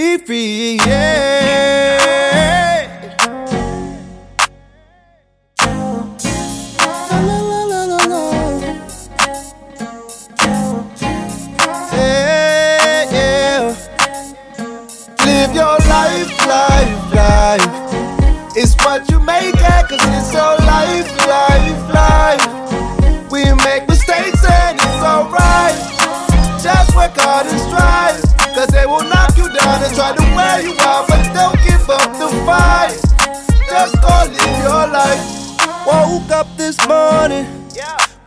free, free, yeah. Yeah, yeah. Live your life, life, life. It's what you make it, cause it's your life, life, life. We make wear you out. But don't give up the fight. Just go live your life. Woke up this morning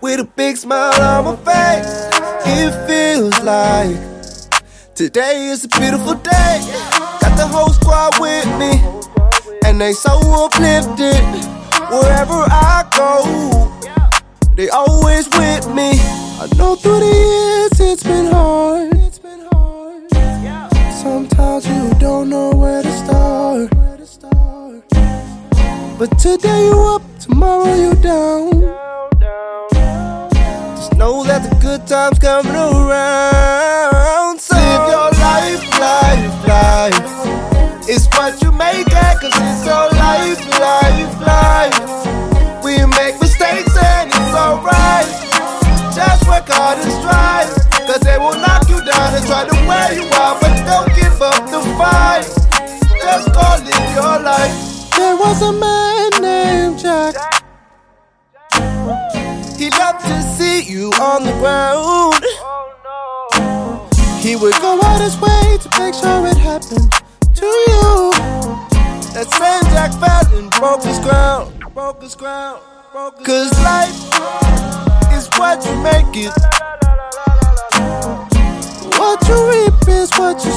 with a big smile on my face. It feels like today is a beautiful day. Got the whole squad with me, and they so uplifted. Wherever I go, they always with me. I know through the years it's been hard. Sometimes you don't know where to start. But today you up, tomorrow you down. Just know that the good times coming around. So live your life, life, life. It's what you make it, cause it's your life, life, life. We make mistakes and it's alright. Just work hard and strive. Cause they will knock you down and try to wear you out. But don't fight. Just go live your life. There was a man named Jack. He loved to see you on the ground. He would go out his way to make sure it happened to you. That same Jack fell and broke his ground. Broke his ground. Broke his Cause life is what you make it. What you reap is what you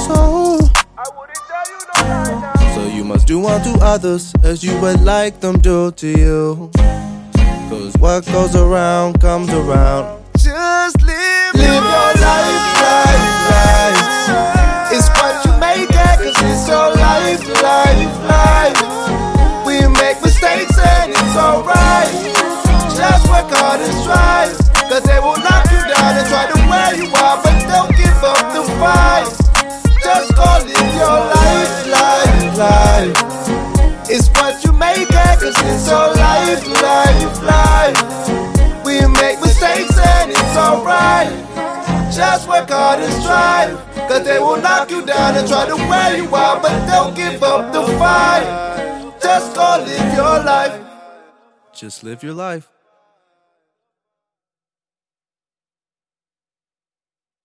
you must do unto others as you would like them do to you. Cause what goes around comes around. Just live, live your life, life, cause it's your life, life, life. We make mistakes and it's alright. Just work hard and strive. Cause they will knock you down and try to wear you out. But don't give up the fight. Just go live your life. Just live your life.